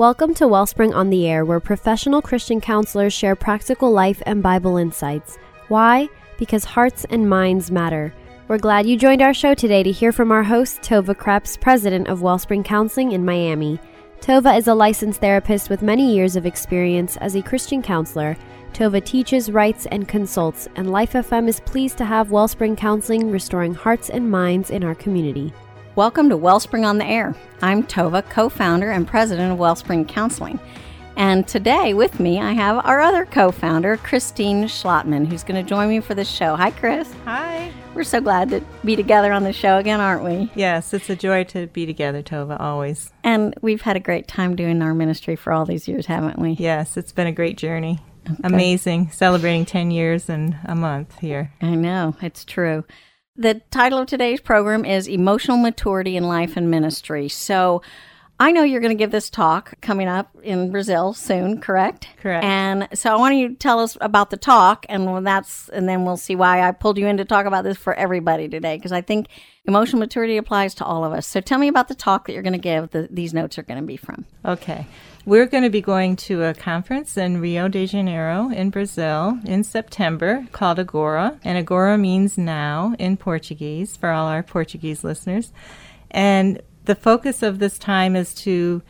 Welcome to Wellspring on the Air, where professional Christian counselors share practical life and Bible insights. Why? Because hearts and minds matter. We're glad you joined our show today to hear from our host, Tova Krebs, president of Wellspring Counseling in Miami. Tova is a licensed therapist with many years of experience as a Christian counselor. Tova teaches, writes, and consults, and Life FM is pleased to have Wellspring Counseling restoring hearts and minds in our community. Welcome to Wellspring on the Air. I'm Tova, co founder and president of Wellspring Counseling. And today with me, I have our other co founder, Christine Schlottman, who's going to join me for this show. Hi, Chris. Hi. We're so glad to be together on the show again, aren't we? Yes, it's a joy to be together, Tova, always. And we've had a great time doing our ministry for all these years, haven't we? Yes, it's been a great journey. Okay. Amazing. Celebrating 10 years and a month here. I know, it's true. The title of today's program is Emotional Maturity in Life and Ministry. So, I know you're going to give this talk coming up in Brazil soon, correct? Correct. And so I want you to tell us about the talk, and that's, and then we'll see why I pulled you in to talk about this for everybody today, because I think emotional maturity applies to all of us. So tell me about the talk that you're going to give. These notes are going to be from. Okay, we're going to be going to a conference in Rio de Janeiro in Brazil in September called Agora, and Agora means now in Portuguese for all our Portuguese listeners. And the focus of this time is to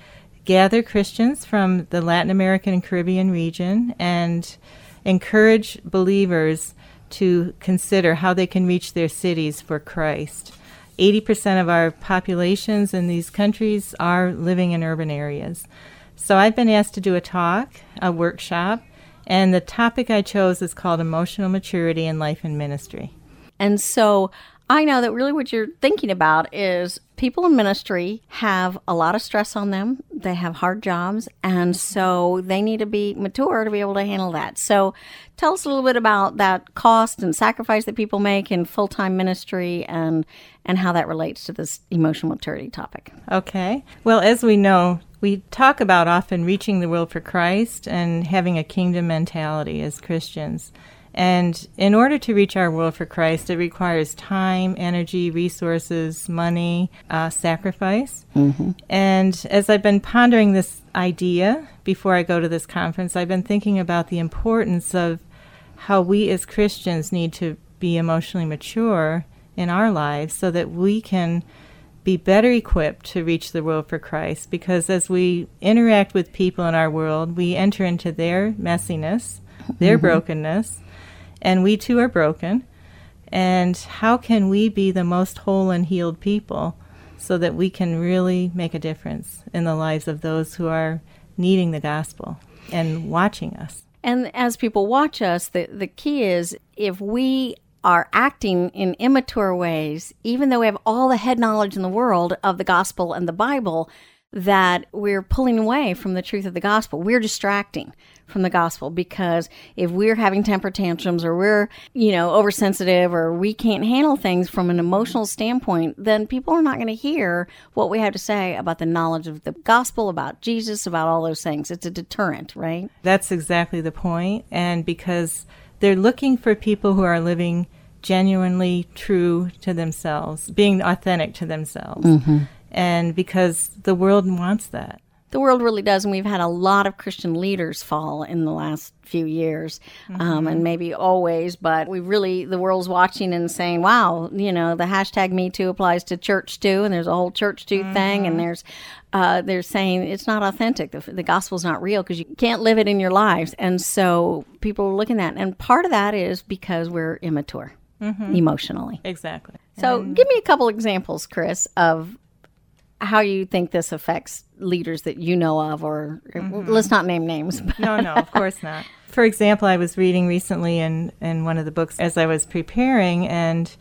gather Christians from the Latin American and Caribbean region and encourage believers to consider how they can reach their cities for Christ. 80% of our populations in these countries are living in urban areas. So I've been asked to do a talk, a workshop, and the topic I chose is called Emotional Maturity in Life and Ministry. And so I know that really what you're thinking about is people in ministry have a lot of stress on them. They have hard jobs, and so they need to be mature to be able to handle that. So, tell us a little bit about that cost and sacrifice that people make in full time ministry, and and how that relates to this emotional maturity topic. Okay. Well, as we know, we talk about often reaching the world for Christ and having a kingdom mentality as Christians. And in order to reach our world for Christ, it requires time, energy, resources, money, uh, sacrifice. Mm-hmm. And as I've been pondering this idea before I go to this conference, I've been thinking about the importance of how we as Christians need to be emotionally mature in our lives so that we can be better equipped to reach the world for Christ. Because as we interact with people in our world, we enter into their messiness, their mm-hmm. brokenness and we too are broken. And how can we be the most whole and healed people so that we can really make a difference in the lives of those who are needing the gospel and watching us? And as people watch us, the, the key is if we are acting in immature ways, even though we have all the head knowledge in the world of the gospel and the Bible, that we're pulling away from the truth of the gospel. We're distracting from the gospel because if we're having temper tantrums or we're, you know, oversensitive or we can't handle things from an emotional standpoint, then people are not going to hear what we have to say about the knowledge of the gospel, about Jesus, about all those things. It's a deterrent, right? That's exactly the point. And because they're looking for people who are living genuinely true to themselves, being authentic to themselves. Mm-hmm and because the world wants that. The world really does, and we've had a lot of Christian leaders fall in the last few years, mm-hmm. um, and maybe always. But we really, the world's watching and saying, "Wow, you know, the hashtag Me Too applies to church too," and there's a whole church too mm-hmm. thing, and there's uh, they're saying it's not authentic. The, the gospel's not real because you can't live it in your lives, and so people are looking at, and part of that is because we're immature mm-hmm. emotionally. Exactly. So, give me a couple examples, Chris, of how you think this affects leaders that you know of, or mm-hmm. let's not name names. no, no, of course not. For example, I was reading recently in, in one of the books as I was preparing, and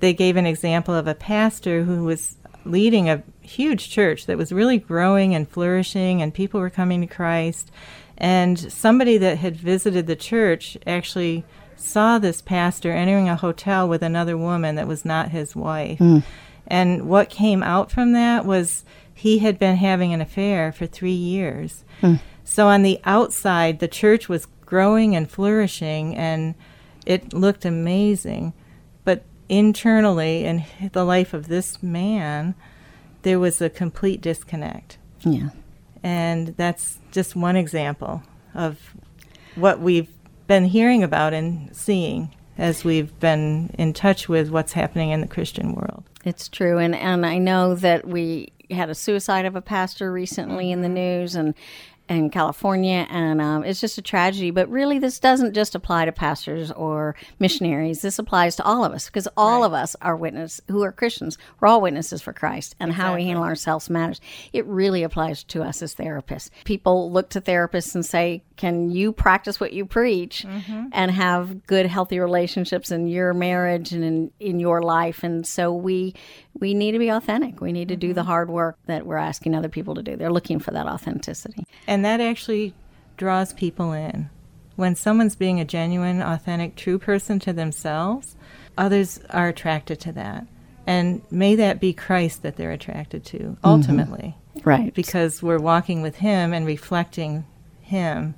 they gave an example of a pastor who was leading a huge church that was really growing and flourishing, and people were coming to Christ. And somebody that had visited the church actually saw this pastor entering a hotel with another woman that was not his wife. Mm. And what came out from that was he had been having an affair for three years. Mm. So on the outside, the church was growing and flourishing, and it looked amazing. But internally, in the life of this man, there was a complete disconnect. Yeah. And that's just one example of what we've been hearing about and seeing as we've been in touch with what's happening in the Christian world. It's true, and and I know that we had a suicide of a pastor recently in the news, and in California, and um, it's just a tragedy. But really, this doesn't just apply to pastors or missionaries. This applies to all of us because all Right. of us are witness who are Christians. We're all witnesses for Christ, and how we handle ourselves matters. It really applies to us as therapists. People look to therapists and say, "Can you practice what you preach and have good, healthy relationships in your marriage and in, in your life?" And so we we need to be authentic. We need to do the hard work that we're asking other people to do. They're looking for that authenticity. And that actually draws people in. When someone's being a genuine, authentic, true person to themselves, others are attracted to that. And may that be Christ that they're attracted to, mm-hmm. ultimately, Right. because we're walking with Him and reflecting Him.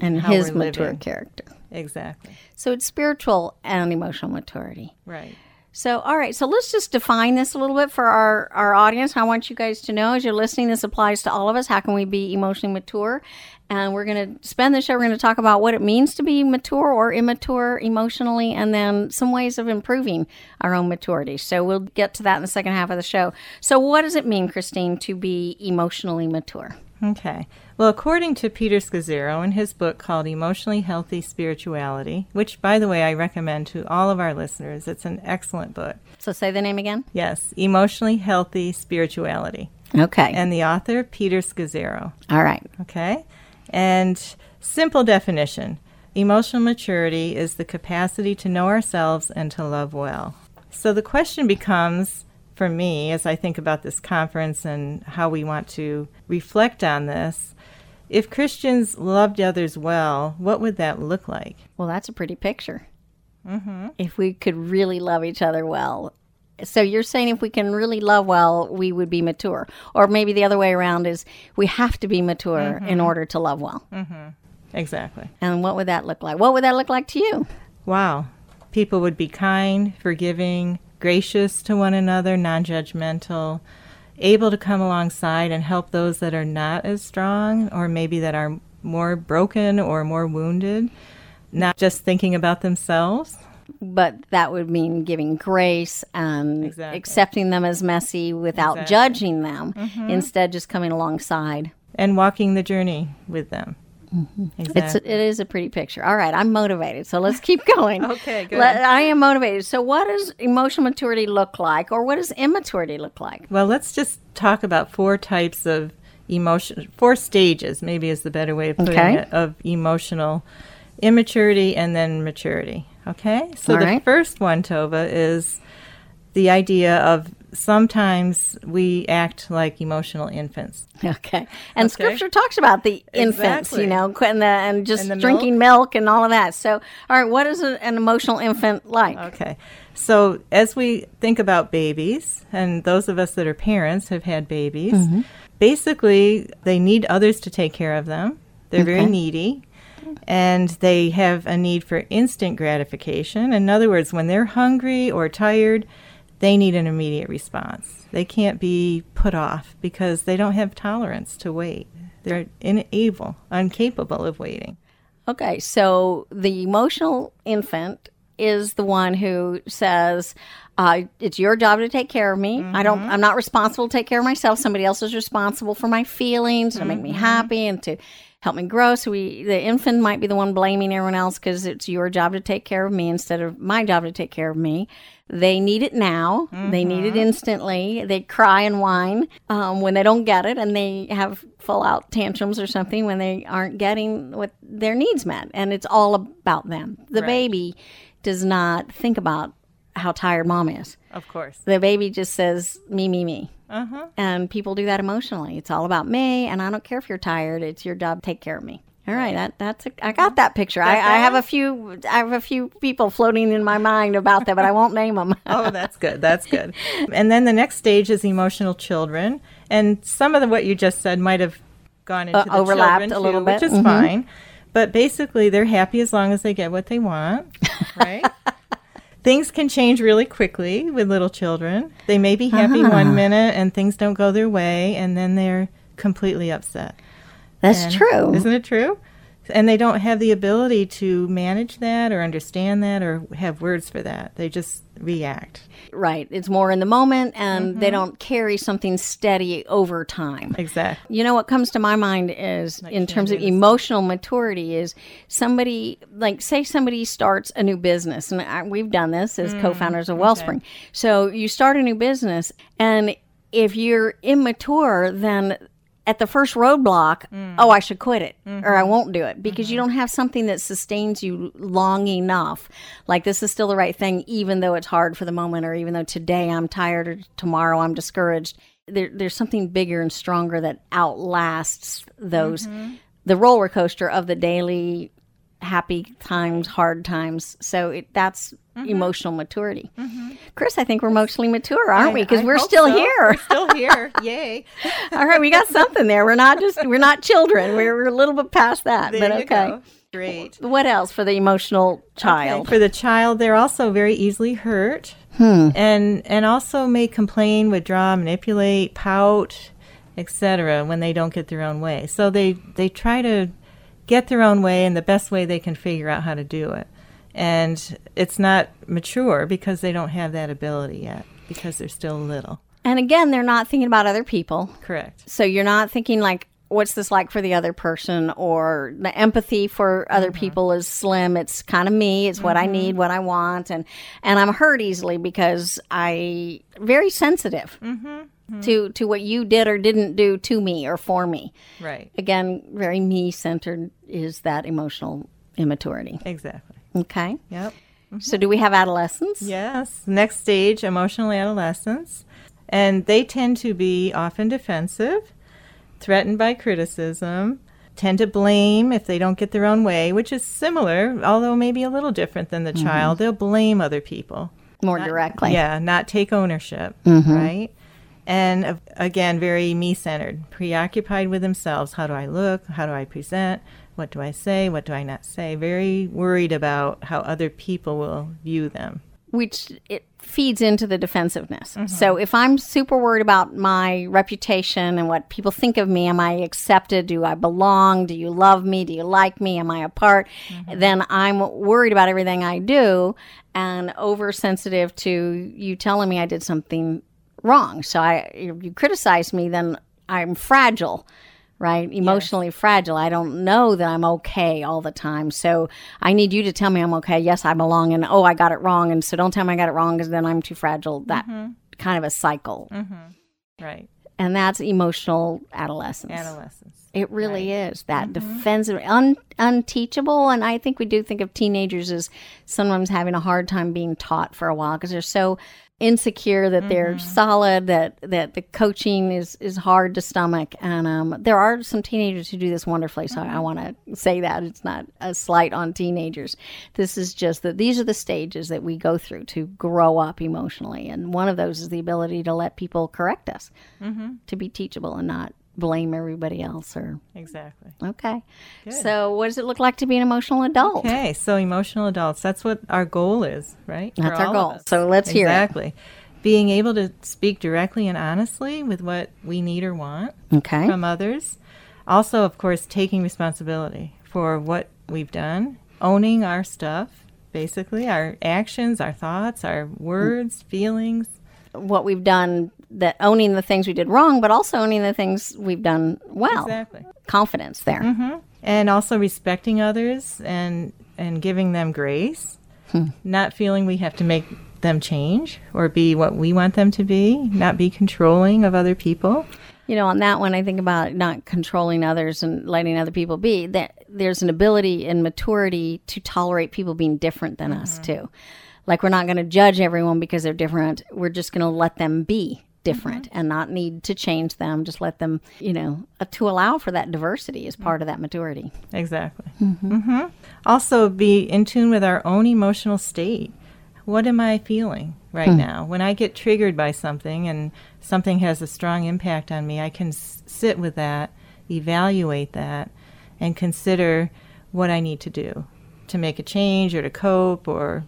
and his mature living. character. Exactly. So it's spiritual and emotional maturity. Right. So, all right. So let's just define this a little bit for our, our audience. I want you guys to know as you're listening, this applies to all of us. How can we be emotionally mature? And we're going to spend the show, we're going to talk about what it means to be mature or immature emotionally, and then some ways of improving our own maturity. So we'll get to that in the second half of the show. So, what does it mean, Christine, to be emotionally mature? Okay. Well, according to Peter Scazzero in his book called Emotionally Healthy Spirituality, which, by the way, I recommend to all of our listeners, it's an excellent book. So, say the name again. Yes, Emotionally Healthy Spirituality. Okay. And the author, Peter Scazzero. all right. Okay? And simple definition emotional maturity is the capacity to know ourselves and to love well. So the question becomes for me, as I think about this conference and how we want to reflect on this, if Christians loved others well, what would that look like? Well, that's a pretty picture. Mm-hmm. If we could really love each other well. So you're saying if we can really love well, we would be mature. Or maybe the other way around is we have to be mature in order to love well. Exactly. And what would that look like? What would that look like to you? Wow. People would be kind, forgiving, gracious to one another, non judgmental, able to come alongside and help those that are not as strong or maybe that are more broken or more wounded, not just thinking about themselves. But that would mean giving grace and Exactly. accepting them as messy without Exactly. judging them. Mm-hmm. Instead, just coming alongside. And walking the journey with them. Mm-hmm. It's Exactly. it is a pretty picture. All right, I'm motivated, so let's keep going. Okay, good. Let- I am motivated. So, what does emotional maturity look like, or what does immaturity look like? Well, let's just talk about four types of emotion, four stages, maybe is the better way of putting Okay. it, of emotional immaturity and then maturity. Okay? So All the right. first one, Tova, is the idea of sometimes we act like emotional infants. Okay, and Okay. Scripture talks about the infants, Exactly. you know, and the and just And drinking milk. and all of that. So, all right, what is a, an emotional infant like? Okay. So as we think about babies, and those of us that are parents have had babies, Mm-hmm. basically they need others to take care of them. They're very needy. And they have a need for instant gratification. In other words, when they're hungry or tired, they need an immediate response. They can't be put off because they don't have tolerance to wait. They're unable, incapable of waiting. Okay, so the emotional infant is the one who says, uh, "It's your job to take care of me. I don't. I'm not responsible to take care of myself. Somebody else is responsible for my feelings and to make me happy and to help me grow." So we, the infant, might be the one blaming everyone else because it's your job to take care of me instead of my job to take care of me. They need it now. They need it instantly. They cry and whine um, when they don't get it, and they have full out tantrums or something when they aren't getting what their needs met. And it's all about them. The Right. baby does not think about how tired mom is. Of course. The baby just says, me, me, me. Uh huh. And people do that emotionally. It's all about me, and I don't care if you're tired. It's your job take care of me. All right, that that's a, I got that picture. I, I have a few I have a few people floating in my mind about that, but I won't name them. oh, that's good. That's good. And then the next stage is emotional children, and some of the, what you just said might have gone into Uh, the overlapped children a little too, bit. which is Mhm. fine. But basically, they're happy as long as they get what they want, right? things can change really quickly with little children. They may be happy Ah. one minute, and things don't go their way, and then they're completely upset. That's And- true. Isn't it true? And they don't have the ability to manage that or understand that or have words for that. They just react. Right. It's more in the moment and Mm-hmm. they don't carry something steady over time. Exactly. You know what comes to my mind is in terms of can't do this. emotional maturity is somebody like say somebody starts a new business and I, we've done this as co-founders of Wellspring. So you start a new business and if you're immature then at the first roadblock, mm. oh, I should quit it or I mm-hmm. won't do it because you mm-hmm. don't have something that sustains you long enough. Like this is still the right thing, even though it's hard for the moment, or even though today I'm tired or tomorrow I'm discouraged. There, there's something bigger and stronger that outlasts those mm-hmm. the roller coaster of the daily happy times, hard times. So it, that's emotional maturity. Chris, I think we're emotionally mature, aren't we? Because we're still so. here. We're still here. Yay. All right, we got something there. We're not just we're not children. We're, we're a little bit past that, There but okay. Great. What else for the emotional child? Okay, For the child, they're also very easily hurt, Hmm. and and also may complain, withdraw, manipulate, pout, etc. When they don't get their own way. So they they try to get their own way in the best way they can figure out how to do it, and it's not mature because they don't have that ability yet because they're still little. And again, they're not thinking about other people. Correct. So you're not thinking like what's this like for the other person or the empathy for other mm-hmm. people is slim it's kind of me it's what i mm-hmm. need what i want and and i'm hurt easily because i very sensitive mm-hmm. to to what you did or didn't do to me or for me Right. again very me centered is that emotional immaturity Exactly. Okay Yep. so do we have adolescents Yes. Next stage, emotional adolescence. And they tend to be often defensive, threatened by criticism, tend to blame if they don't get their own way, which is similar, although maybe a little different than the mm-hmm. child. They'll blame other people. more directly Yeah, not take ownership, mm-hmm. right? And again, very me centered, preoccupied with themselves. How do I look? How do I present? What do I say? What do I not say? Very worried about how other people will view them. which it feeds into the defensiveness. Mm-hmm. So if I'm super worried about my reputation and what people think of me, am I accepted? Do I belong? Do you love me? Do you like me? Am I a part? Mm-hmm. Then I'm worried about everything I do and oversensitive to you telling me I did something wrong. So I if you criticize me, then I'm fragile right? Emotionally fragile. I don't know that I'm okay all the time. So I need you to tell me I'm okay. Yes, I belong. And oh, I got it wrong. And so don't tell me I got it wrong because then I'm too fragile. That mm-hmm. kind of a cycle. Mm-hmm. Right. And that's emotional adolescence. Adolescence. It really is that mm-hmm. defensive, un, unteachable. And I think we do think of teenagers as sometimes having a hard time being taught for a while because they're so insecure that they're mm-hmm. solid that that the coaching is is hard to stomach. And um, there are some teenagers who do this wonderfully so i mm-hmm. want to say that it's not a slight on teenagers. This is just that these are the stages that we go through to grow up emotionally and one of those is the ability to let people correct us mm-hmm. to be teachable and not blame everybody else or Exactly. okay so what does it look like to be an emotional adult Okay, so emotional adults, that's what our goal is, right? For That's our goal. So let's hear it. Exactly. Being able to speak directly and honestly with what we need or want okay from others. Also, of course, taking responsibility for what we've done, owning our stuff, basically, our actions, our thoughts, our words, feelings. what we've done that owning the things we did wrong but also owning the things we've done well. Exactly. confidence there. Mm-hmm. And also respecting others and and giving them grace. Hmm. Not feeling we have to make them change or be what we want them to be. Not be controlling of other people. You know on that one i think about not controlling others and letting other people be. That there's an ability and maturity to tolerate people being different than us mm-hmm. too. Like we're not going to judge everyone because they're different. We're just going to let them be different and not need to change them. Just let them you know uh, to allow for that diversity is part of that maturity. Exactly. Hmm also be in tune with our own emotional state. What am i feeling right now? When i get triggered by something and something has a strong impact on me i can s- sit with that evaluate that and consider what i need to do to make a change or to cope or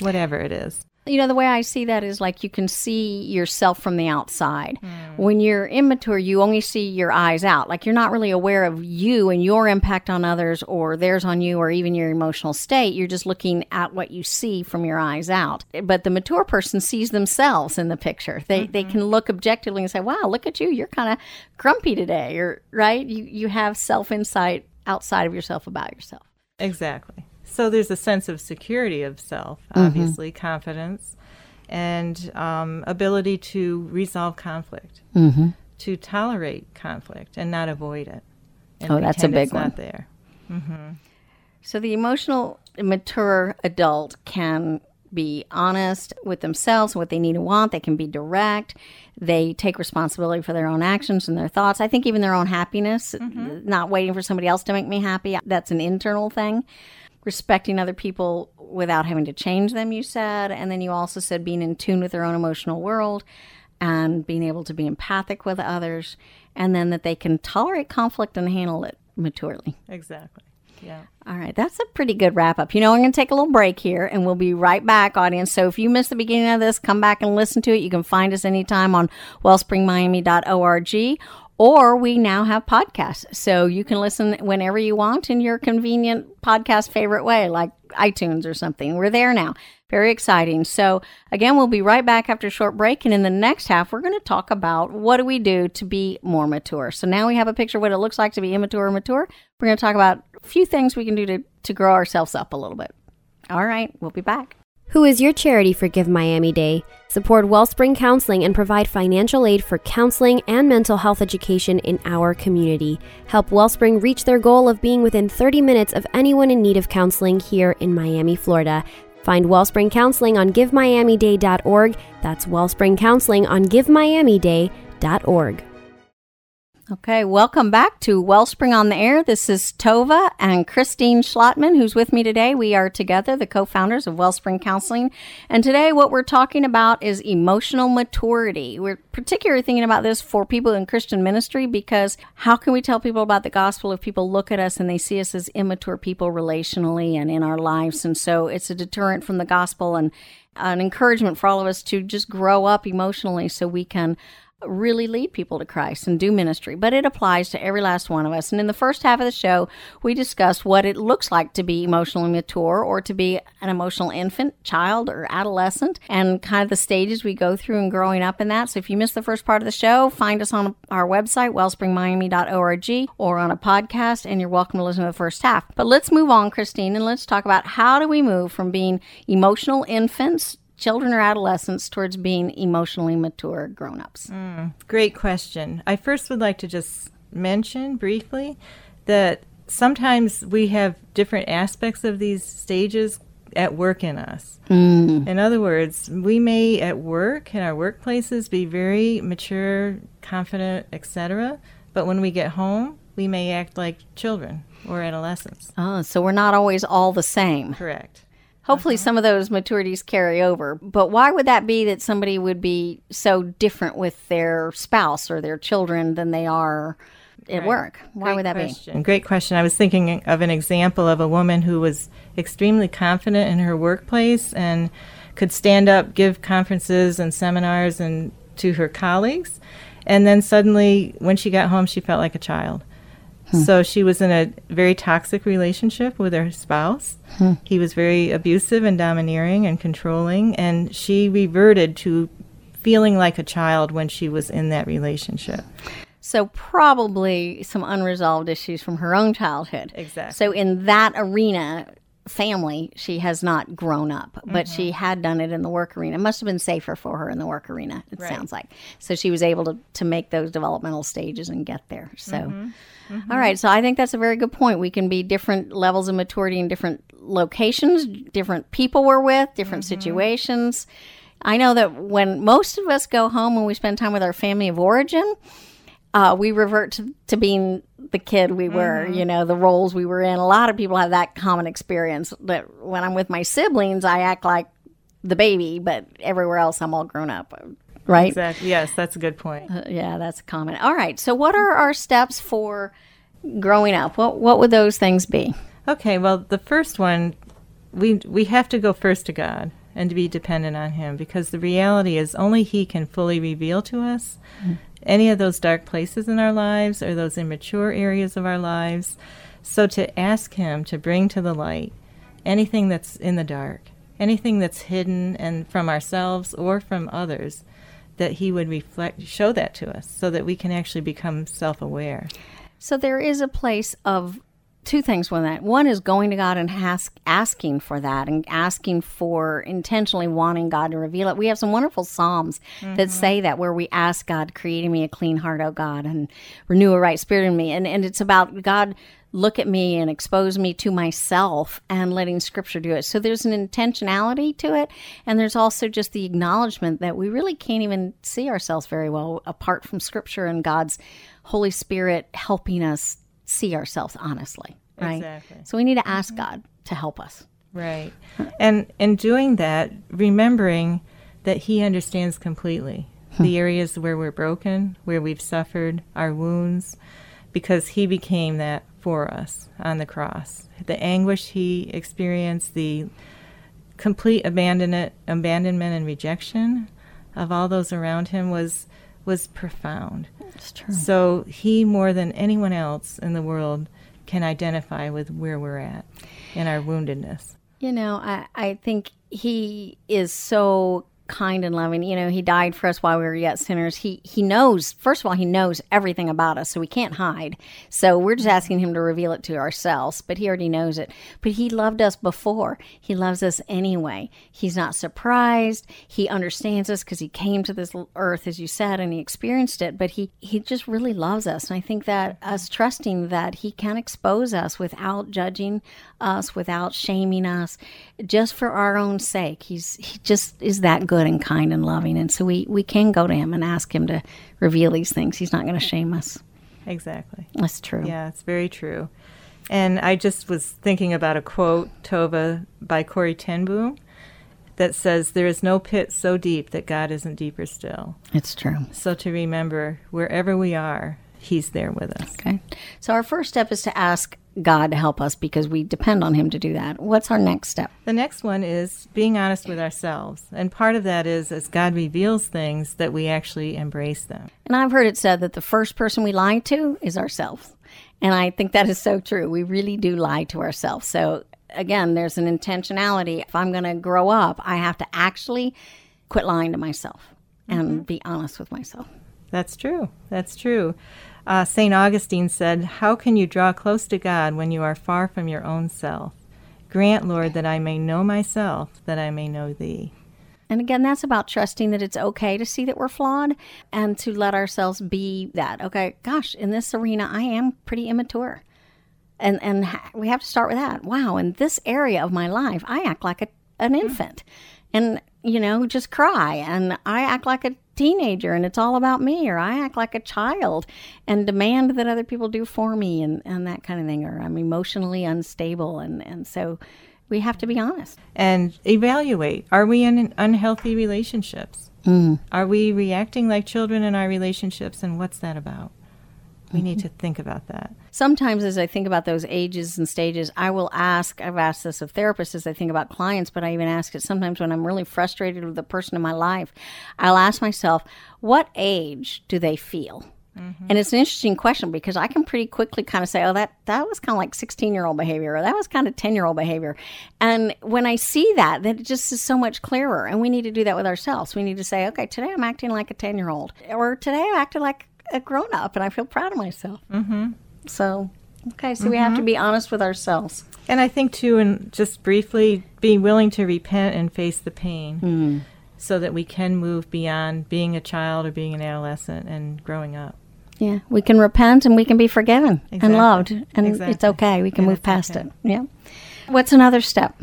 whatever it is You know, the way I see that is like you can see yourself from the outside. Hmm. When you're immature, you only see your eyes out. Like you're not really aware of you and your impact on others or theirs on you or even your emotional state. You're just looking at what you see from your eyes out. But the mature person sees themselves in the picture. They they mm-hmm. can look objectively and say, "Wow, look at you. You're kind of grumpy today." Or right? You you have self-insight outside of yourself about yourself. Exactly. So there's a sense of security of self, mm-hmm. obviously, confidence, and um, ability to resolve conflict, mm-hmm. to tolerate conflict and not avoid it. And Oh, that's a big it's one. Not there. Mm-hmm. So the emotional mature adult can be honest with themselves, what they need and want. They can be direct. They take responsibility for their own actions and their thoughts. I think even their own happiness, not waiting for somebody else to make me happy. That's an internal thing. Respecting other people without having to change them, you said. And then you also said being in tune with their own emotional world and being able to be empathic with others. And then that they can tolerate conflict and handle it maturely. Exactly. Yeah. All right, that's a pretty good wrap up. You know, I'm going to take a little break here and we'll be right back, audience. So if you missed the beginning of this, come back and listen to it. You can find us anytime on wellspringmiami.org or we now have podcasts. So you can listen whenever you want in your convenient podcast favorite way, like iTunes or something. We're there now. Very exciting. So again, we'll be right back after a short break. And in the next half, we're going to talk about what do we do to be more mature. So now we have a picture of what it looks like to be immature or mature. We're going to talk about a few things we can do to, to grow ourselves up a little bit. All right, we'll be back. Who is your charity for Give Miami Day? Support Wellspring Counseling and provide financial aid for counseling and mental health education in our community. Help Wellspring reach their goal of being within 30 minutes of anyone in need of counseling here in Miami, Florida. Find Wellspring Counseling on GiveMiamiDay.org. That's Wellspring Counseling on GiveMiamiDay.org. Okay, welcome back to Wellspring on the Air. This is Tova and Christine Schlottman, who's with me today. We are together, the co founders of Wellspring Counseling. And today, what we're talking about is emotional maturity. We're particularly thinking about this for people in Christian ministry because how can we tell people about the gospel if people look at us and they see us as immature people relationally and in our lives? And so it's a deterrent from the gospel and an encouragement for all of us to just grow up emotionally so we can really lead people to Christ and do ministry, but it applies to every last one of us. And in the first half of the show, we discussed what it looks like to be emotionally mature or to be an emotional infant, child, or adolescent, and kind of the stages we go through in growing up in that. So if you missed the first part of the show, find us on our website, wellspringmiami.org, or on a podcast, and you're welcome to listen to the first half. But let's move on, Christine, and let's talk about how do we move from being emotional infants children or adolescents towards being emotionally mature grown-ups mm, Great question. I first would like to just mention briefly that sometimes we have different aspects of these stages at work in us. Mm. In other words, we may at work in our workplaces be very mature, confident, etc., but when we get home, we may act like children or adolescents. oh so we're not always all the same Correct. Hopefully uh-huh. some of those maturities carry over but why would that be that somebody would be so different with their spouse or their children than they are at work why would that be question. Great question. I was thinking of an example of a woman who was extremely confident in her workplace and could stand up, give conferences and seminars and to her colleagues, and then suddenly, when she got home, she felt like a child. So she was in a very toxic relationship with her spouse. He was very abusive and domineering and controlling, and she reverted to feeling like a child when she was in that relationship. so probably some unresolved issues from her own childhood Exactly. so in that arena family she has not grown up but she Mm-hmm. had done it in the work arena it must have been safer for her in the work arena it Right. sounds like so she was able to, to make those developmental stages and get there so Mm-hmm. all right so i think that's a very good point we can be different levels of maturity in different locations different people we're with different Mm-hmm. situations i know that when most of us go home and we spend time with our family of origin uh, we revert to, to being the kid we were, Mm-hmm. you know, the roles we were in. A lot of people have that common experience that when I'm with my siblings, I act like the baby, but everywhere else I'm all grown up, right? Exactly. Yes, that's a good point. Uh, yeah, that's common. All right. So, what are our steps for growing up? What What would those things be? Okay, well, the first one, we we have to go first to God and to be dependent on Him because the reality is only He can fully reveal to us any of those dark places in our lives or those immature areas of our lives. So to ask Him to bring to the light anything that's in the dark, anything that's hidden and from ourselves or from others, that He would reflect, show that to us so that we can actually become self aware. So there is a place of two things with that. One is going to God and ask, asking for that and asking for intentionally wanting God to reveal it. We have some wonderful Psalms that mm-hmm. say that where we ask God, creating me a clean heart, O God, and renew a right spirit in me. And, and it's about God look at me and expose me to myself and letting scripture do it. So there's an intentionality to it. And there's also just the acknowledgement that we really can't even see ourselves very well apart from scripture and God's Holy Spirit helping us see ourselves honestly. Right. Exactly. So we need to ask mm-hmm. God to help us. Right. And in doing that, remembering that He understands completely hmm. the areas where we're broken, where we've suffered, our wounds, because He became that for us on the cross. The anguish He experienced, the complete abandonment, abandonment and rejection of all those around Him was was profound. It's true. So He, more than anyone else in the world, can identify with where we're at in our woundedness. You know, I, I think he is so kind and loving. You know, he died for us while we were yet sinners. He he knows, first of all, he knows everything about us, so we can't hide. So we're just asking him to reveal it to ourselves, but he already knows it. But he loved us before. He loves us anyway. He's not surprised. He understands us because he came to this earth, as you said, and he experienced it. But he he just really loves us, and I think that us trusting that he can expose us without judging us, without shaming us, just for our own sake. He's he just is that good and kind and loving, and so we we can go to him and ask him to reveal these things. He's not going to shame us. Exactly. That's true. Yeah, it's very true. And I just was thinking about a quote, Tova, by Corrie ten Boom, that says, There is no pit so deep that God isn't deeper still. It's true. So to remember, wherever we are, He's there with us. Okay. So our first step is to ask God to help us because we depend on Him to do that. What's our next step? The next one is being honest with ourselves. And part of that is as God reveals things, that we actually embrace them. And I've heard it said that the first person we lie to is ourselves. And I think that is so true. We really do lie to ourselves. So again, there's an intentionality. If I'm going to grow up, I have to actually quit lying to myself and mm-hmm. be honest with myself. That's true. That's true. Uh, St. Augustine said, How can you draw close to God when you are far from your own self? Grant, Lord, that I may know myself, that I may know thee. And again, that's about trusting that it's okay to see that we're flawed and to let ourselves be that. Okay, gosh, in this arena, I am pretty immature. And and we have to start with that. Wow, in this area of my life, I act like a, an infant. And, you know, just cry. And I act like a teenager and it's all about me. Or I act like a child and demand that other people do for me and, and that kind of thing. Or I'm emotionally unstable. And, and so we have to be honest. And evaluate are we in unhealthy relationships? Mm. Are we reacting like children in our relationships? And what's that about? We need mm-hmm. to think about that. Sometimes, as I think about those ages and stages, I will ask. I've asked this of therapists as I think about clients, but I even ask it sometimes when I'm really frustrated with the person in my life. I'll ask myself, what age do they feel? Mm-hmm. And it's an interesting question because I can pretty quickly kind of say, oh, that, that was kind of like 16 year old behavior, or that was kind of 10 year old behavior. And when I see that, then it just is so much clearer. And we need to do that with ourselves. We need to say, okay, today I'm acting like a 10 year old, or today I acted like a grown up and I feel proud of myself. Mm-hmm. So, okay, so we have to be honest with ourselves. And I think, too, and just briefly, being willing to repent and face the pain so that we can move beyond being a child or being an adolescent and growing up. Yeah, we can repent and we can be forgiven and loved, and it's okay. We can And move past okay. it. Yeah. What's another step?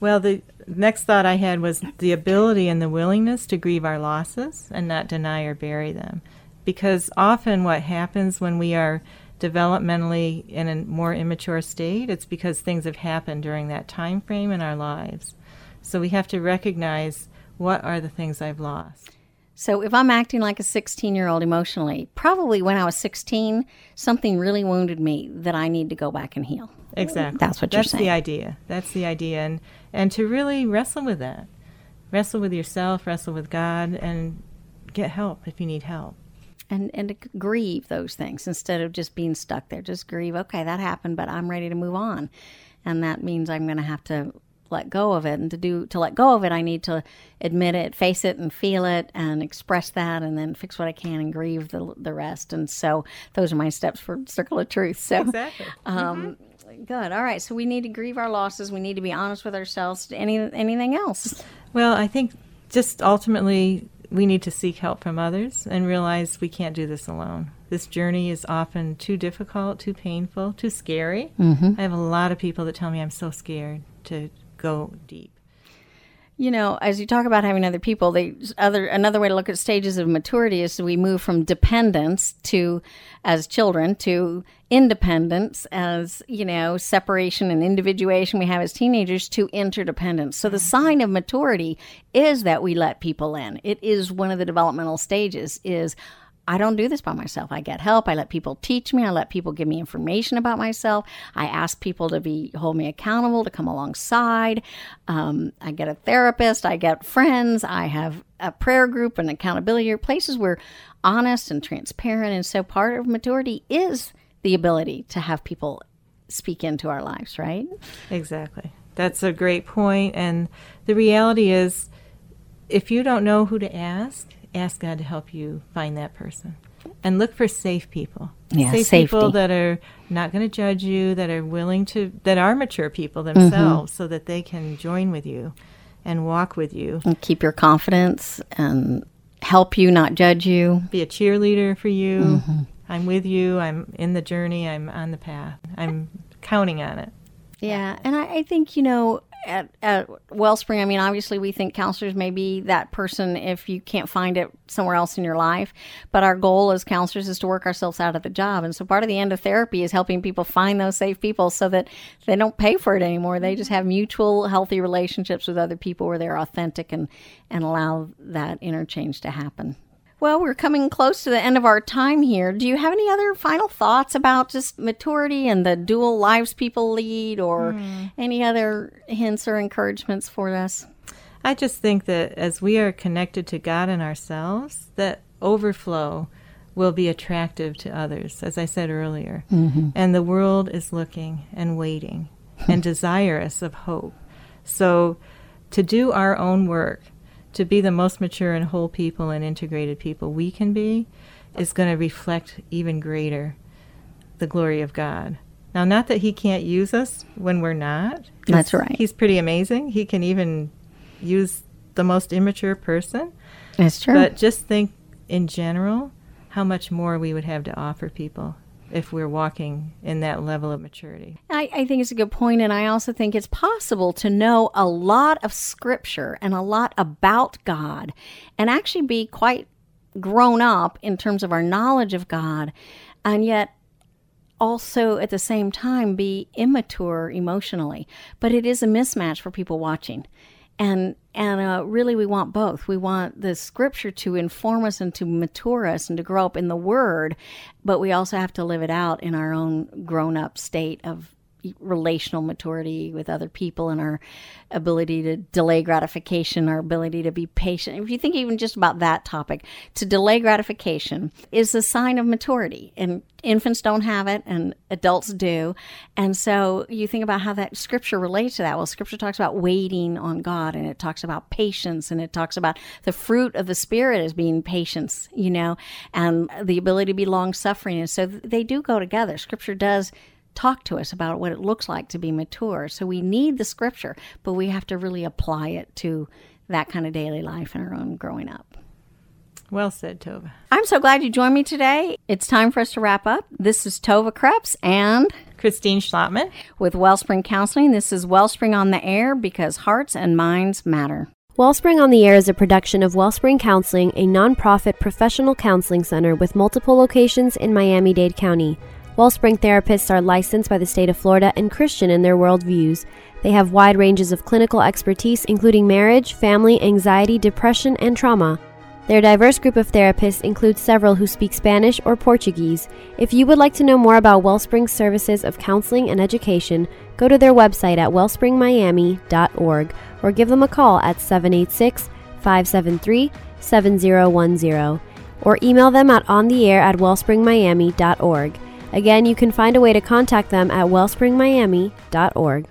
Well, the next thought I had was the ability and the willingness to grieve our losses and not deny or bury them. Because often what happens when we are developmentally in a more immature state, it's because things have happened during that time frame in our lives. So we have to recognize what are the things I've lost. So if I'm acting like a 16 year old emotionally, probably when I was 16, something really wounded me that I need to go back and heal. Exactly. That's what you're That's saying. That's the idea. That's the idea. And, and to really wrestle with that. wrestle with yourself, wrestle with God, and get help if you need help. And, and to grieve those things instead of just being stuck there. Just grieve, okay, that happened, but I'm ready to move on. And that means I'm going to have to let go of it. And to do to let go of it i need to admit it face it and feel it and express that and then fix what i can and grieve the, the rest. And so those are my steps for circle of truth. So exactly. um, mm-hmm. good. All right. So we need to grieve our losses. We need to be honest with ourselves. Any anything else? Well i think just ultimately we need to seek help from others and realize we can't do this alone. This journey is often too difficult, too painful, too scary. Mm-hmm. I have a lot of people that tell me I'm so scared to go deep. You know, as you talk about having other people, they other another way to look at stages of maturity is we move from dependence to as children to independence as, you know, separation and individuation we have as teenagers to interdependence. So the mm-hmm. sign of maturity is that we let people in. It is one of the developmental stages is I don't do this by myself. I get help. I let people teach me. I let people give me information about myself. I ask people to be hold me accountable, to come alongside. Um, I get a therapist. I get friends. I have a prayer group and accountability places where honest and transparent. And so part of maturity is the ability to have people speak into our lives, right? Exactly. That's a great point. And the reality is, if you don't know who to ask, ask God to help you find that person. And look for safe people. Yeah, safe safety. people that are not going to judge you, that are willing to, that are mature people themselves, mm-hmm. so that they can join with you and walk with you. And keep your confidence and help you, not judge you. Be a cheerleader for you. Mm-hmm. I'm with you. I'm in the journey. I'm on the path. I'm counting on it. Yeah. And I, I think, you know, at, at Wellspring, I mean, obviously, we think counselors may be that person if you can't find it somewhere else in your life. But our goal as counselors is to work ourselves out of the job. And so part of the end of therapy is helping people find those safe people so that they don't pay for it anymore. They just have mutual, healthy relationships with other people where they're authentic and, and allow that interchange to happen. Well, we're coming close to the end of our time here. Do you have any other final thoughts about just maturity and the dual lives people lead, or mm. any other hints or encouragements for us? I just think that as we are connected to God and ourselves, that overflow will be attractive to others, as I said earlier. Mm-hmm. And the world is looking and waiting and desirous of hope. So, to do our own work to be the most mature and whole people and integrated people we can be is going to reflect even greater the glory of God. Now, not that He can't use us when we're not. That's right. He's pretty amazing. He can even use the most immature person. That's true. But just think in general how much more we would have to offer people if we're walking in that level of maturity. I, I, think it's a good point, and I also think it's possible to know a lot of scripture and a lot about God and actually be quite grown up in terms of our knowledge of God, and yet also at the same time be immature emotionally. But it is a mismatch for people watching and and uh, really we want both. We want the scripture to inform us and to mature us and to grow up in the word but we also have to live it out in our own grown up state of relational maturity with other people and our ability to delay gratification, our ability to be patient. If you think even just about that topic, to delay gratification is a sign of maturity. And infants don't have it and adults do. And so you think about how that scripture relates to that. Well, scripture talks about waiting on God and it talks about patience and it talks about the fruit of the spirit as being patience, you know, and the ability to be long suffering. And so they do go together. Scripture does talk to us about what it looks like to be mature. So we need the scripture, but we have to really apply it to that kind of daily life in our own growing up. Well said, Tova. I'm so glad you joined me today. It's time for us to wrap up. This is Tova Krebs and Christine Schlottman with Wellspring Counseling. This is Wellspring on the Air because hearts and minds matter. Wellspring on the Air is a production of Wellspring Counseling, a nonprofit professional counseling center with multiple locations in Miami Dade County. Wellspring therapists are licensed by the state of Florida and Christian in their worldviews. They have wide ranges of clinical expertise, including marriage, family, anxiety, depression, and trauma. Their diverse group of therapists includes several who speak Spanish or Portuguese. If you would like to know more about Wellspring's services of counseling and education, go to their website at wellspringmiami.org or give them a call at 786 573 7010 or email them at ontheair at wellspringmiami.org. Again, you can find a way to contact them at wellspringmiami.org.